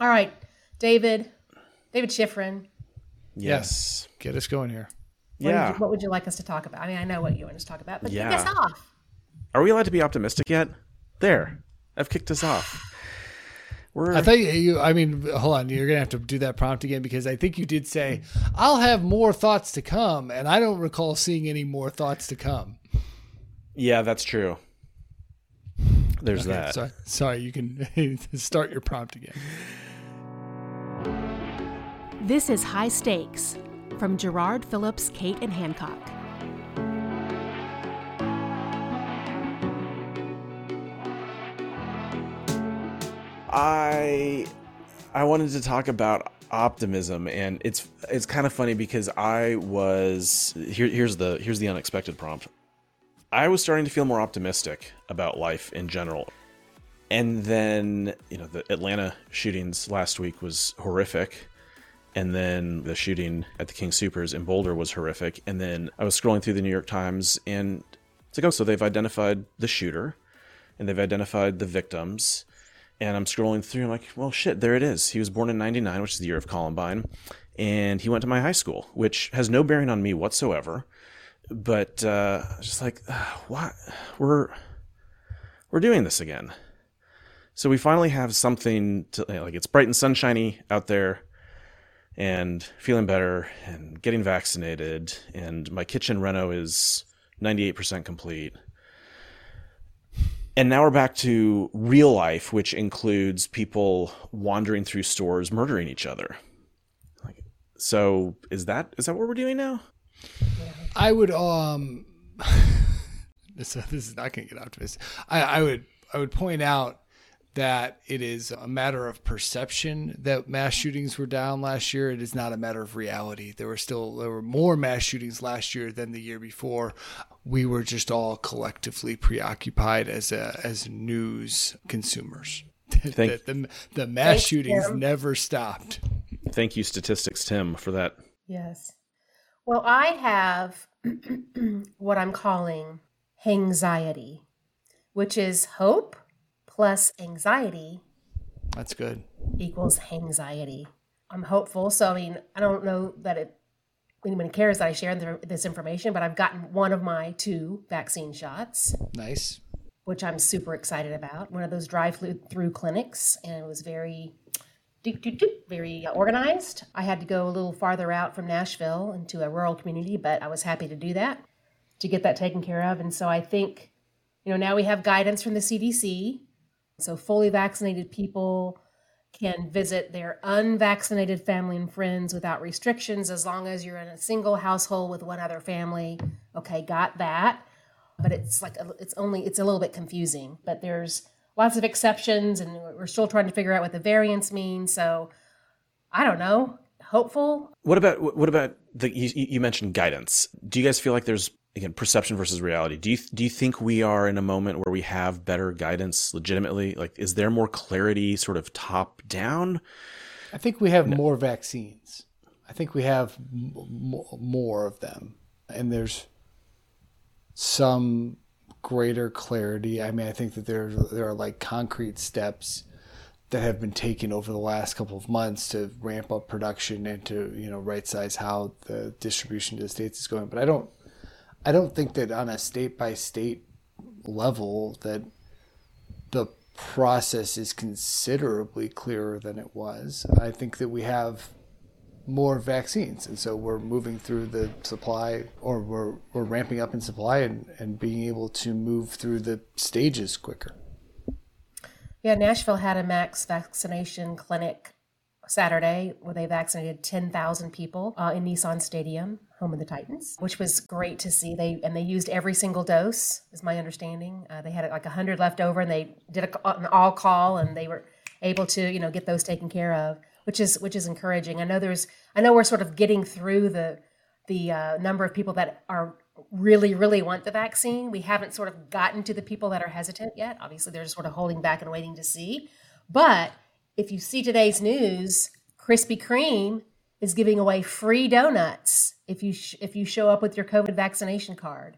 All right, David, David Schifrin. Yes. Get us going here. What, Yeah. would you, what would you like us to talk about? I mean, I know what you want us to talk about, but Yeah. kick us off. Are we allowed to be optimistic yet? There. I've kicked us off. We're I thought you, you. I mean, hold on. You're gonna have to do that prompt again because I think you did say, "I'll have more thoughts to come," and I don't recall seeing any more thoughts to come. Yeah, that's true. There's Okay, that. Sorry, sorry. You can start your prompt again. This is High Stakes from Jarrard Phillips, Cate, and Hancock. I I wanted to talk about optimism and it's it's kind of funny because I was here here's the here's the unexpected prompt. I was starting to feel more optimistic about life in general. And then, you know, the Atlanta shootings last week was horrific. And then the shooting at the King Supers in Boulder was horrific. And then I was scrolling through the New York Times and it's like, oh, so they've identified the shooter and they've identified the victims and I'm scrolling through. I'm like, well, shit, there it is. He was born in '99, which is the year of Columbine, and he went to my high school, which has no bearing on me whatsoever. But uh, just like, what? We're we're doing this again. So we finally have something to like. It's bright and sunshiny out there, and feeling better, and getting vaccinated, and my kitchen reno is 98% complete and now we're back to real life, which includes people wandering through stores, murdering each other. So is that is that what we're doing now? I would um. this, this is not to get optimistic. I, I would I would point out that it is a matter of perception that mass shootings were down last year. It is not a matter of reality. There were still there were more mass shootings last year than the year before. We were just all collectively preoccupied as a as news consumers. Thank- the, the, the mass Thanks, shootings Tim. never stopped. Thank you, statistics, Tim, for that. Yes. Well, I have what I'm calling hanxiety, which is hope plus anxiety That's good. equals hanxiety. I'm hopeful. So, I mean, I don't know that it anyone cares that I share this information, but I've gotten one of my two vaccine shots, Nice. which I'm super excited about. One of those drive-through clinics, and it was very, doop, doop, doop, very organized. I had to go a little farther out from Nashville into a rural community, but I was happy to do that to get that taken care of. And so I think, you know, now we have guidance from the CDC. So fully vaccinated people can visit their unvaccinated family and friends without restrictions as long as you're in a single household with one other family. Okay, got that. But it's like it's only it's a little bit confusing, but there's lots of exceptions and we're still trying to figure out what the variants mean. So I don't know. Hopeful. What about what about the you, you mentioned guidance? Do you guys feel like there's again perception versus reality? Do you do you think we are in a moment where we have better guidance legitimately? Like is there more clarity sort of top down? I think we have more vaccines. I think we have m- m- more of them, and there's some greater clarity. I mean, I think that there there are like concrete steps that have been taken over the last couple of months to ramp up production and to you know right size how the distribution to the states is going. But I don't I don't think that on a state by state level that the process is considerably clearer than it was. I think that we have more vaccines, and so we're moving through the supply, or we're we're ramping up in supply and, and being able to move through the stages quicker. Yeah, Nashville had a max vaccination clinic Saturday where they vaccinated 10,000 people uh, in Nissan Stadium, home of the Titans, which was great to see. They and they used every single dose, is my understanding. Uh, they had like 100 left over, and they did a, an all call, and they were able to you know get those taken care of, which is which is encouraging. I know there's I know we're sort of getting through the the uh, number of people that are really really want the vaccine. We haven't sort of gotten to the people that are hesitant yet. Obviously, they're just sort of holding back and waiting to see. But if you see today's news, Krispy Kreme is giving away free donuts if you sh- if you show up with your COVID vaccination card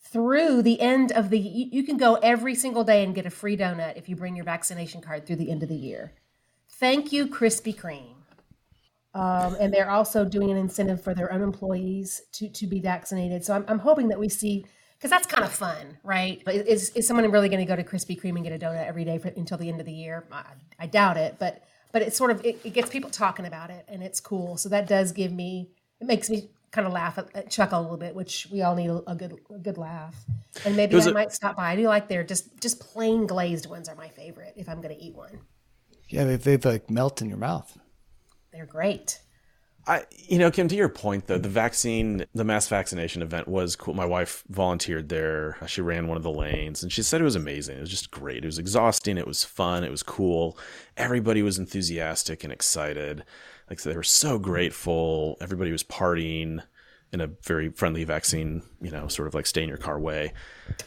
through the end of the you, you can go every single day and get a free donut if you bring your vaccination card through the end of the year thank you, Krispy Kreme. Um, and they're also doing an incentive for their own employees to, to be vaccinated. So I'm, I'm hoping that we see, because that's kind of fun, right? But is, is someone really going to go to Krispy Kreme and get a donut every day for, until the end of the year? I, I doubt it, but but it's sort of it, it, gets people talking about it, and it's cool. So that does give me it makes me kind of laugh, chuckle a little bit, which we all need a, good a good laugh. And maybe I might stop by. I do like their just just plain glazed ones are my favorite if I'm going to eat one. Yeah, they they like melt in your mouth. They're great. I, you know, Kim, to your point though, the vaccine, the mass vaccination event was cool. My wife volunteered there. She ran one of the lanes and she said it was amazing. It was just great. It was exhausting. It was fun. It was cool. Everybody was enthusiastic and excited. Like they were so grateful. Everybody was partying in a very friendly vaccine, you know, sort of like stay in your car way.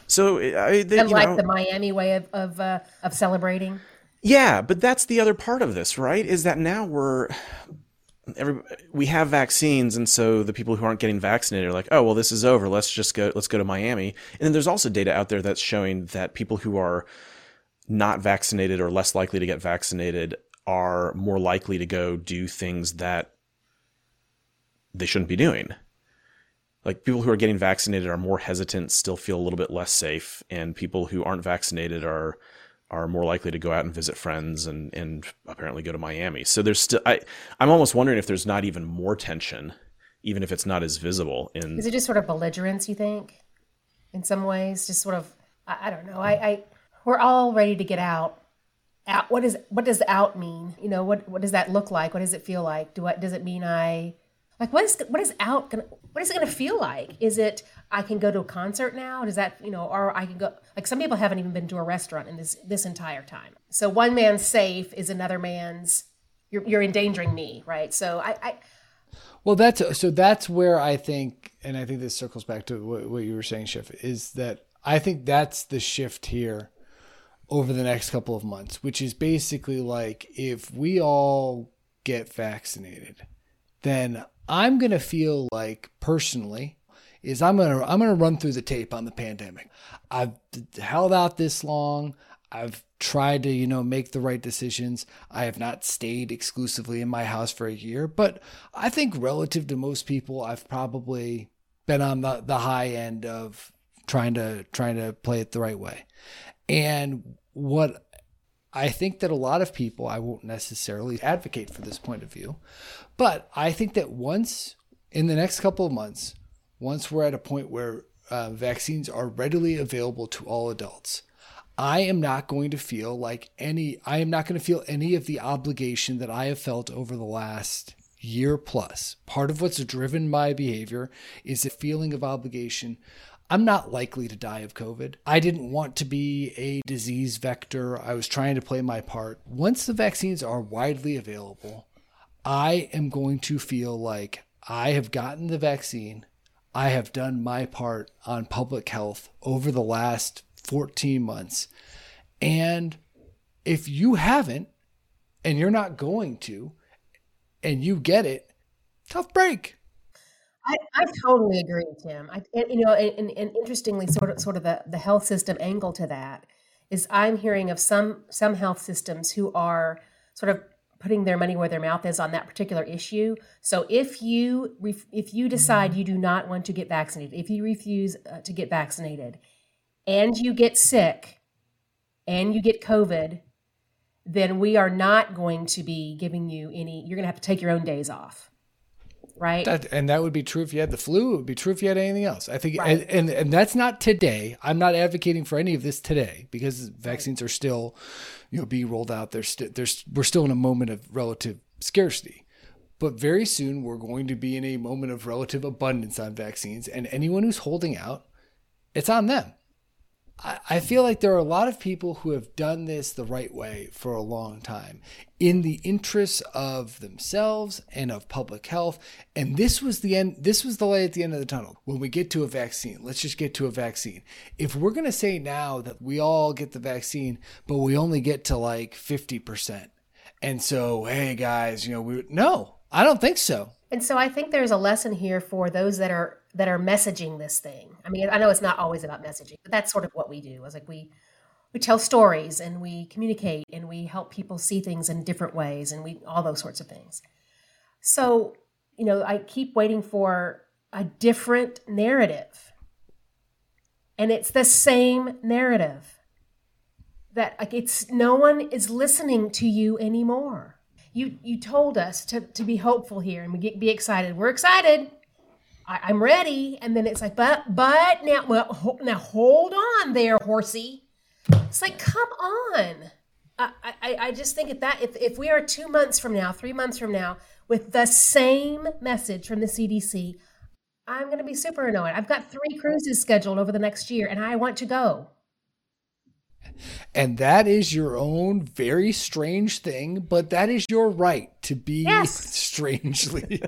So I, they, and like know, the Miami way of of, uh, of celebrating. Yeah, but that's the other part of this, right? Is that now we're every we have vaccines and so the people who aren't getting vaccinated are like oh well this is over. Let's just go let's go to miami. And then there's also data out there that's showing that people who are not vaccinated or less likely to get vaccinated are more likely to go do things that they shouldn't be doing. Like people who are getting vaccinated are more hesitant still feel a little bit less safe and people who aren't vaccinated are are more likely to go out and visit friends and and apparently go to Miami. So there's still I I'm almost wondering if there's not even more tension, even if it's not as visible in. Is it just sort of belligerence? You think, in some ways, just sort of I, I don't know. I, I we're all ready to get out. Out. What is what does out mean? You know what what does that look like? What does it feel like? Do what does it mean? I like what is what is out gonna what is it gonna feel like? Is it I can go to a concert now? Does that you know, or I can go like some people haven't even been to a restaurant in this this entire time. So one man's safe is another man's you're you're endangering me, right? So I, I well, that's so that's where I think, and I think this circles back to what, what you were saying, Schiff, is that I think that's the shift here over the next couple of months, which is basically like if we all get vaccinated, then I'm going to feel like personally is I'm going to I'm going to run through the tape on the pandemic. I've held out this long. I've tried to, you know, make the right decisions. I have not stayed exclusively in my house for a year, but I think relative to most people, I've probably been on the, the high end of trying to trying to play it the right way. And what I think that a lot of people, I won't necessarily advocate for this point of view, but I think that once in the next couple of months, once we're at a point where uh, vaccines are readily available to all adults, I am not going to feel like any, I am not going to feel any of the obligation that I have felt over the last year plus. Part of what's driven my behavior is a feeling of obligation. I'm not likely to die of COVID. I didn't want to be a disease vector. I was trying to play my part. Once the vaccines are widely available, I am going to feel like I have gotten the vaccine. I have done my part on public health over the last 14 months. And if you haven't, and you're not going to, and you get it, tough break. I, I totally agree, Tim. I, and, you know, and, and interestingly, sort of, sort of the, the health system angle to that is I'm hearing of some some health systems who are sort of putting their money where their mouth is on that particular issue. So if you if you decide you do not want to get vaccinated, if you refuse uh, to get vaccinated, and you get sick, and you get COVID, then we are not going to be giving you any. You're going to have to take your own days off right? That, and that would be true if you had the flu. It would be true if you had anything else. I think, right. and, and, and that's not today. I'm not advocating for any of this today because vaccines right. are still, you know, being rolled out. There's st- there's we're still in a moment of relative scarcity, but very soon we're going to be in a moment of relative abundance on vaccines. And anyone who's holding out, it's on them. I feel like there are a lot of people who have done this the right way for a long time in the interests of themselves and of public health. And this was the end, this was the light at the end of the tunnel. When we get to a vaccine, let's just get to a vaccine. If we're going to say now that we all get the vaccine, but we only get to like 50%. And so, hey guys, you know, we no, I don't think so. And so I think there's a lesson here for those that are that are messaging this thing. I mean, I know it's not always about messaging, but that's sort of what we do. Is like we we tell stories and we communicate and we help people see things in different ways and we all those sorts of things. So, you know, I keep waiting for a different narrative. And it's the same narrative. That like it's no one is listening to you anymore. You you told us to, to be hopeful here and we get be excited. We're excited. I, am ready. And then it's like, but but now well now hold on there, horsey it's like, come on. I, I, I just think at that if, if we are two months from now, three months from now, with the same message from the CDC, I'm going to be super annoyed. I've got three cruises scheduled over the next year, and I want to go. And that is your own very strange thing, but that is your right to be yes. strangely.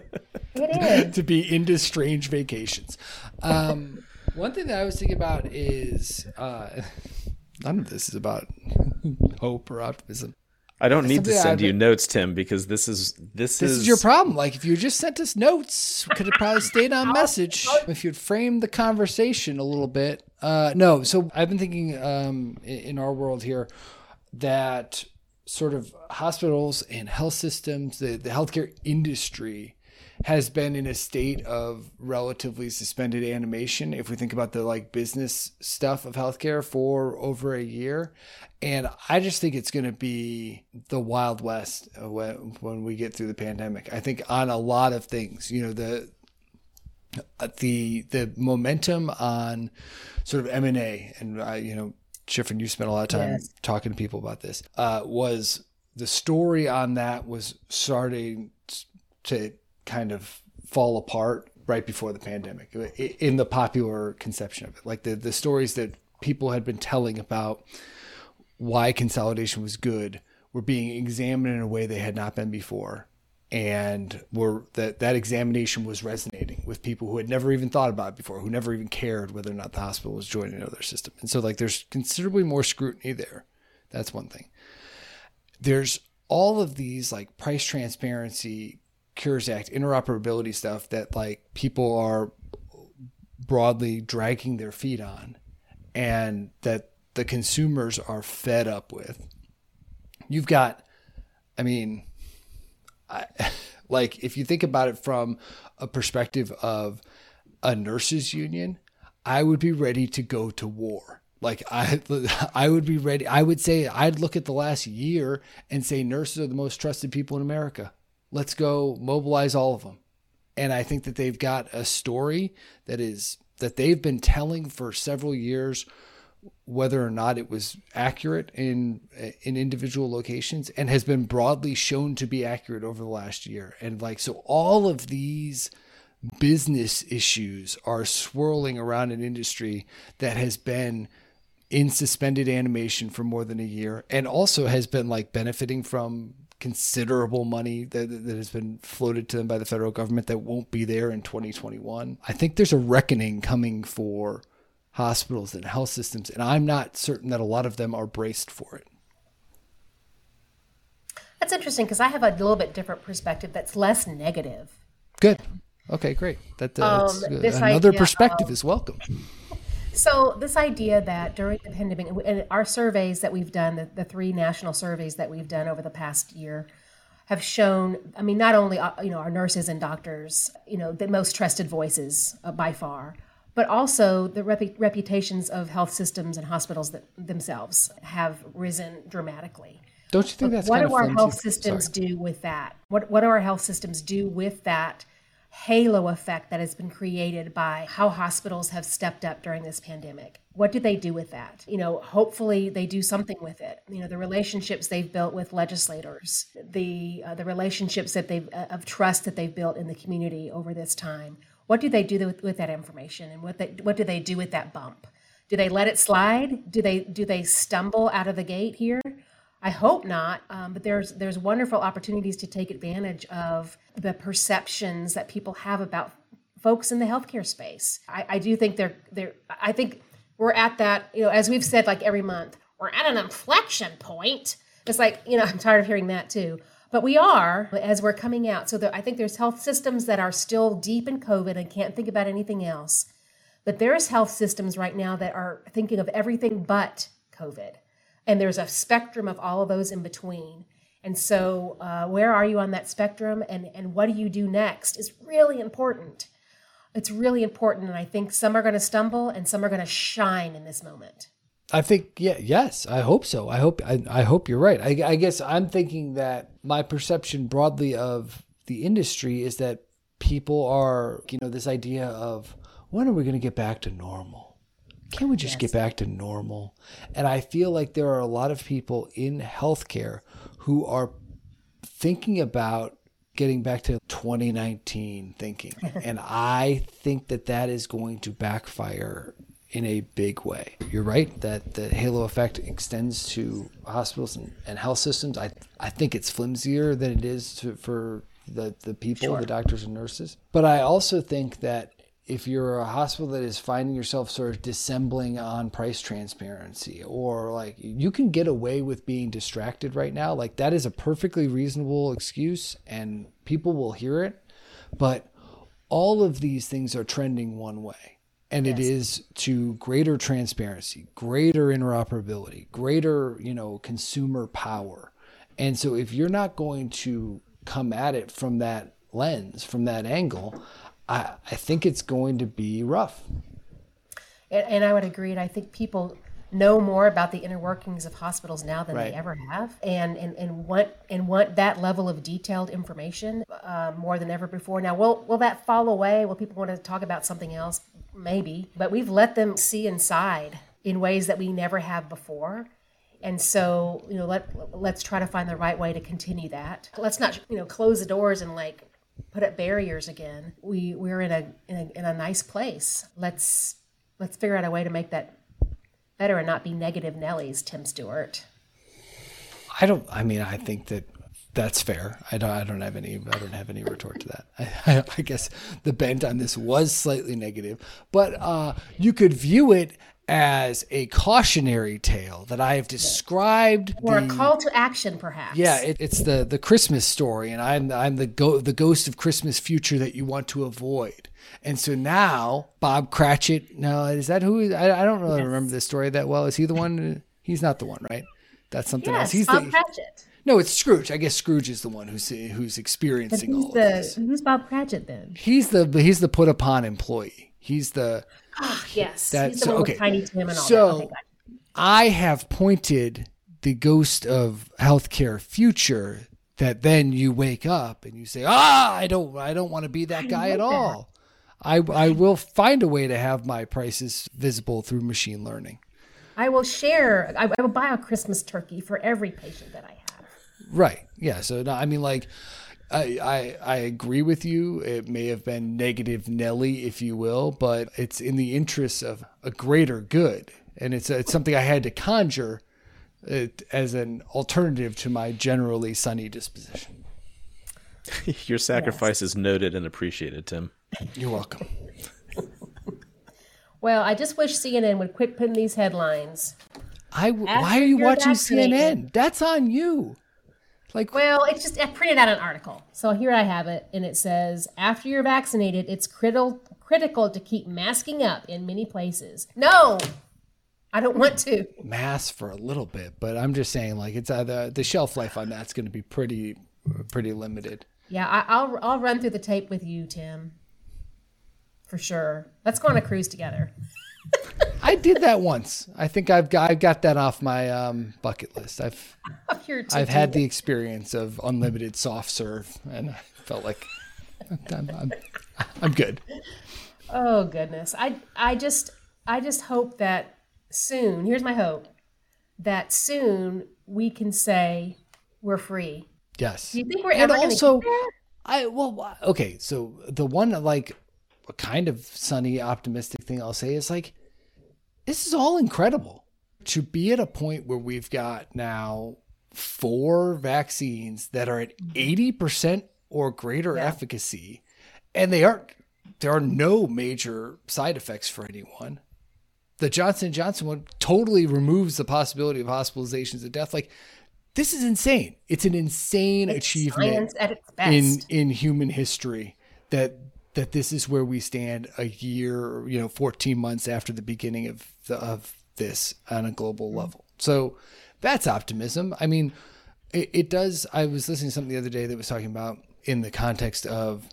It is. to be into strange vacations. Um, one thing that I was thinking about is. Uh, none of this is about hope or optimism. I don't need to send you notes, Tim, because this is this, this is... is your problem. Like if you just sent us notes, could have probably stayed on message. If you'd framed the conversation a little bit. Uh, no, so I've been thinking um, in our world here that sort of hospitals and health systems, the, the healthcare industry has been in a state of relatively suspended animation if we think about the like business stuff of healthcare for over a year and i just think it's going to be the wild west when, when we get through the pandemic i think on a lot of things you know the the the momentum on sort of m&a and uh, you know Shiffrin, you spent a lot of time yes. talking to people about this uh, was the story on that was starting to kind of fall apart right before the pandemic in the popular conception of it. Like the, the stories that people had been telling about why consolidation was good were being examined in a way they had not been before. And were that that examination was resonating with people who had never even thought about it before, who never even cared whether or not the hospital was joining another system. And so like there's considerably more scrutiny there. That's one thing. There's all of these like price transparency Cures Act interoperability stuff that like people are broadly dragging their feet on and that the consumers are fed up with. You've got, I mean, I, like if you think about it from a perspective of a nurses union, I would be ready to go to war. Like I, I would be ready. I would say I'd look at the last year and say nurses are the most trusted people in America. Let's go mobilize all of them. And I think that they've got a story that is that they've been telling for several years whether or not it was accurate in in individual locations and has been broadly shown to be accurate over the last year and like so all of these business issues are swirling around an industry that has been in suspended animation for more than a year and also has been like benefiting from considerable money that, that has been floated to them by the federal government that won't be there in 2021. I think there's a reckoning coming for hospitals and health systems, and I'm not certain that a lot of them are braced for it. That's interesting because I have a little bit different perspective that's less negative. Good. Okay, great. That, uh, um, another perspective of, is welcome. So this idea that during the pandemic, and our surveys that we've done, the, the three national surveys that we've done over the past year, have shown. I mean, not only uh, you know our nurses and doctors, you know, the most trusted voices uh, by far, but also the rep- reputations of health systems and hospitals that themselves have risen dramatically. Don't you think that's what do our health systems Sorry. do with that? What what do our health systems do with that? Halo effect that has been created by how hospitals have stepped up during this pandemic. What do they do with that? You know, hopefully they do something with it. You know, the relationships they've built with legislators, the uh, the relationships that they've uh, of trust that they've built in the community over this time. What do they do with, with that information, and what they what do they do with that bump? Do they let it slide? Do they do they stumble out of the gate here? I hope not, um, but there's there's wonderful opportunities to take advantage of the perceptions that people have about folks in the healthcare space. I, I do think they're they're. I think we're at that. You know, as we've said, like every month, we're at an inflection point. It's like you know, I'm tired of hearing that too. But we are as we're coming out. So there, I think there's health systems that are still deep in COVID and can't think about anything else. But there's health systems right now that are thinking of everything but COVID and there's a spectrum of all of those in between. And so, uh, where are you on that spectrum, and and what do you do next is really important. It's really important, and I think some are going to stumble and some are going to shine in this moment. I think yeah, yes, I hope so. I hope I, I hope you're right. I, I guess I'm thinking that my perception broadly of the industry is that people are, you know, this idea of when are we going to get back to normal? Can we just yes. get back to normal? And I feel like there are a lot of people in healthcare who are thinking about getting back to 2019 thinking. and I think that that is going to backfire in a big way. You're right that the halo effect extends to hospitals and, and health systems. I I think it's flimsier than it is to, for the the people, sure. the doctors and nurses. But I also think that if you're a hospital that is finding yourself sort of dissembling on price transparency or like you can get away with being distracted right now like that is a perfectly reasonable excuse and people will hear it but all of these things are trending one way and yes. it is to greater transparency greater interoperability greater you know consumer power and so if you're not going to come at it from that lens from that angle I, I think it's going to be rough. And, and I would agree. And I think people know more about the inner workings of hospitals now than right. they ever have, and, and and want and want that level of detailed information uh, more than ever before. Now, will will that fall away? Will people want to talk about something else? Maybe, but we've let them see inside in ways that we never have before. And so, you know, let let's try to find the right way to continue that. Let's not, you know, close the doors and like put up barriers again. We we're in a, in a in a nice place. Let's let's figure out a way to make that better and not be negative Nellies, Tim Stewart. I don't. I mean, I think that that's fair. I don't. I don't have any. I don't have any retort to that. I, I, I guess the bent on this was slightly negative, but uh, you could view it as a cautionary tale that I have described, or the, a call to action, perhaps. Yeah, it, it's the the Christmas story, and I'm I'm the go, the ghost of Christmas future that you want to avoid. And so now Bob Cratchit, no, is that who? I, I don't really yes. remember this story that well. Is he the one? He's not the one, right? That's something yes, else. He's Bob the, Cratchit. No, it's Scrooge. I guess Scrooge is the one who's who's experiencing all the, of this. Who's Bob Cratchit then? He's the he's the put upon employee. He's the Oh, yes. That's so, okay. Tiny Tim and all so that. I have pointed the ghost of healthcare future that then you wake up and you say, ah, I don't, I don't want to be that guy at all. I, I will find a way to have my prices visible through machine learning. I will share. I, I will buy a Christmas turkey for every patient that I have. Right. Yeah. So no, I mean, like, I, I, I agree with you. It may have been negative Nelly, if you will, but it's in the interest of a greater good, and it's it's something I had to conjure it as an alternative to my generally sunny disposition. Your sacrifice yes. is noted and appreciated, Tim. You're welcome. well, I just wish CNN would quit putting these headlines. I, why are you watching CNN? That's on you. Like, well, it's just I printed out an article, so here I have it, and it says after you're vaccinated, it's critical critical to keep masking up in many places. No, I don't want to mask for a little bit, but I'm just saying, like, it's uh, the the shelf life on that's going to be pretty pretty limited. Yeah, I, will I'll run through the tape with you, Tim, for sure. Let's go on a cruise together. I did that once. I think I've got I got that off my um, bucket list. I've I've had the experience of unlimited soft serve, and I felt like I'm, I'm, I'm good. Oh goodness, I I just I just hope that soon. Here's my hope that soon we can say we're free. Yes. Do you think we're and ever also? I well okay. So the one like kind of sunny optimistic thing I'll say is like this is all incredible. To be at a point where we've got now four vaccines that are at 80% or greater yeah. efficacy and they aren't there are no major side effects for anyone. The johnson johnson one totally removes the possibility of hospitalizations and death. Like this is insane. It's an insane it's achievement in in human history that that this is where we stand a year, you know, 14 months after the beginning of the, of this on a global mm-hmm. level. So That's optimism. I mean, it, it does. I was listening to something the other day that was talking about in the context of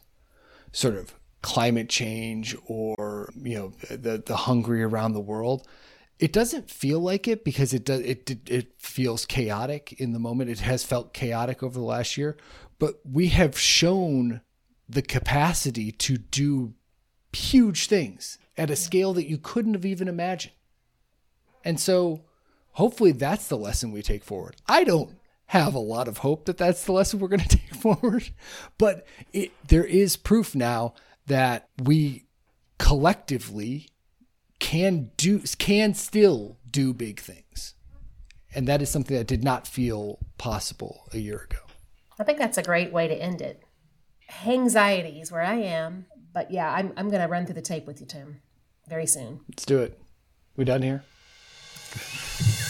sort of climate change or you know the the hungry around the world it doesn't feel like it because it does it, it it feels chaotic in the moment it has felt chaotic over the last year but we have shown the capacity to do huge things at a scale that you couldn't have even imagined. And so hopefully that's the lesson we take forward. I don't have a lot of hope that that's the lesson we're going to take forward but it, there is proof now that we collectively can do can still do big things. And that is something that did not feel possible a year ago. I think that's a great way to end it. Hanxiety's where I am, but yeah, I'm I'm gonna run through the tape with you, Tim, very soon. let's do it we done here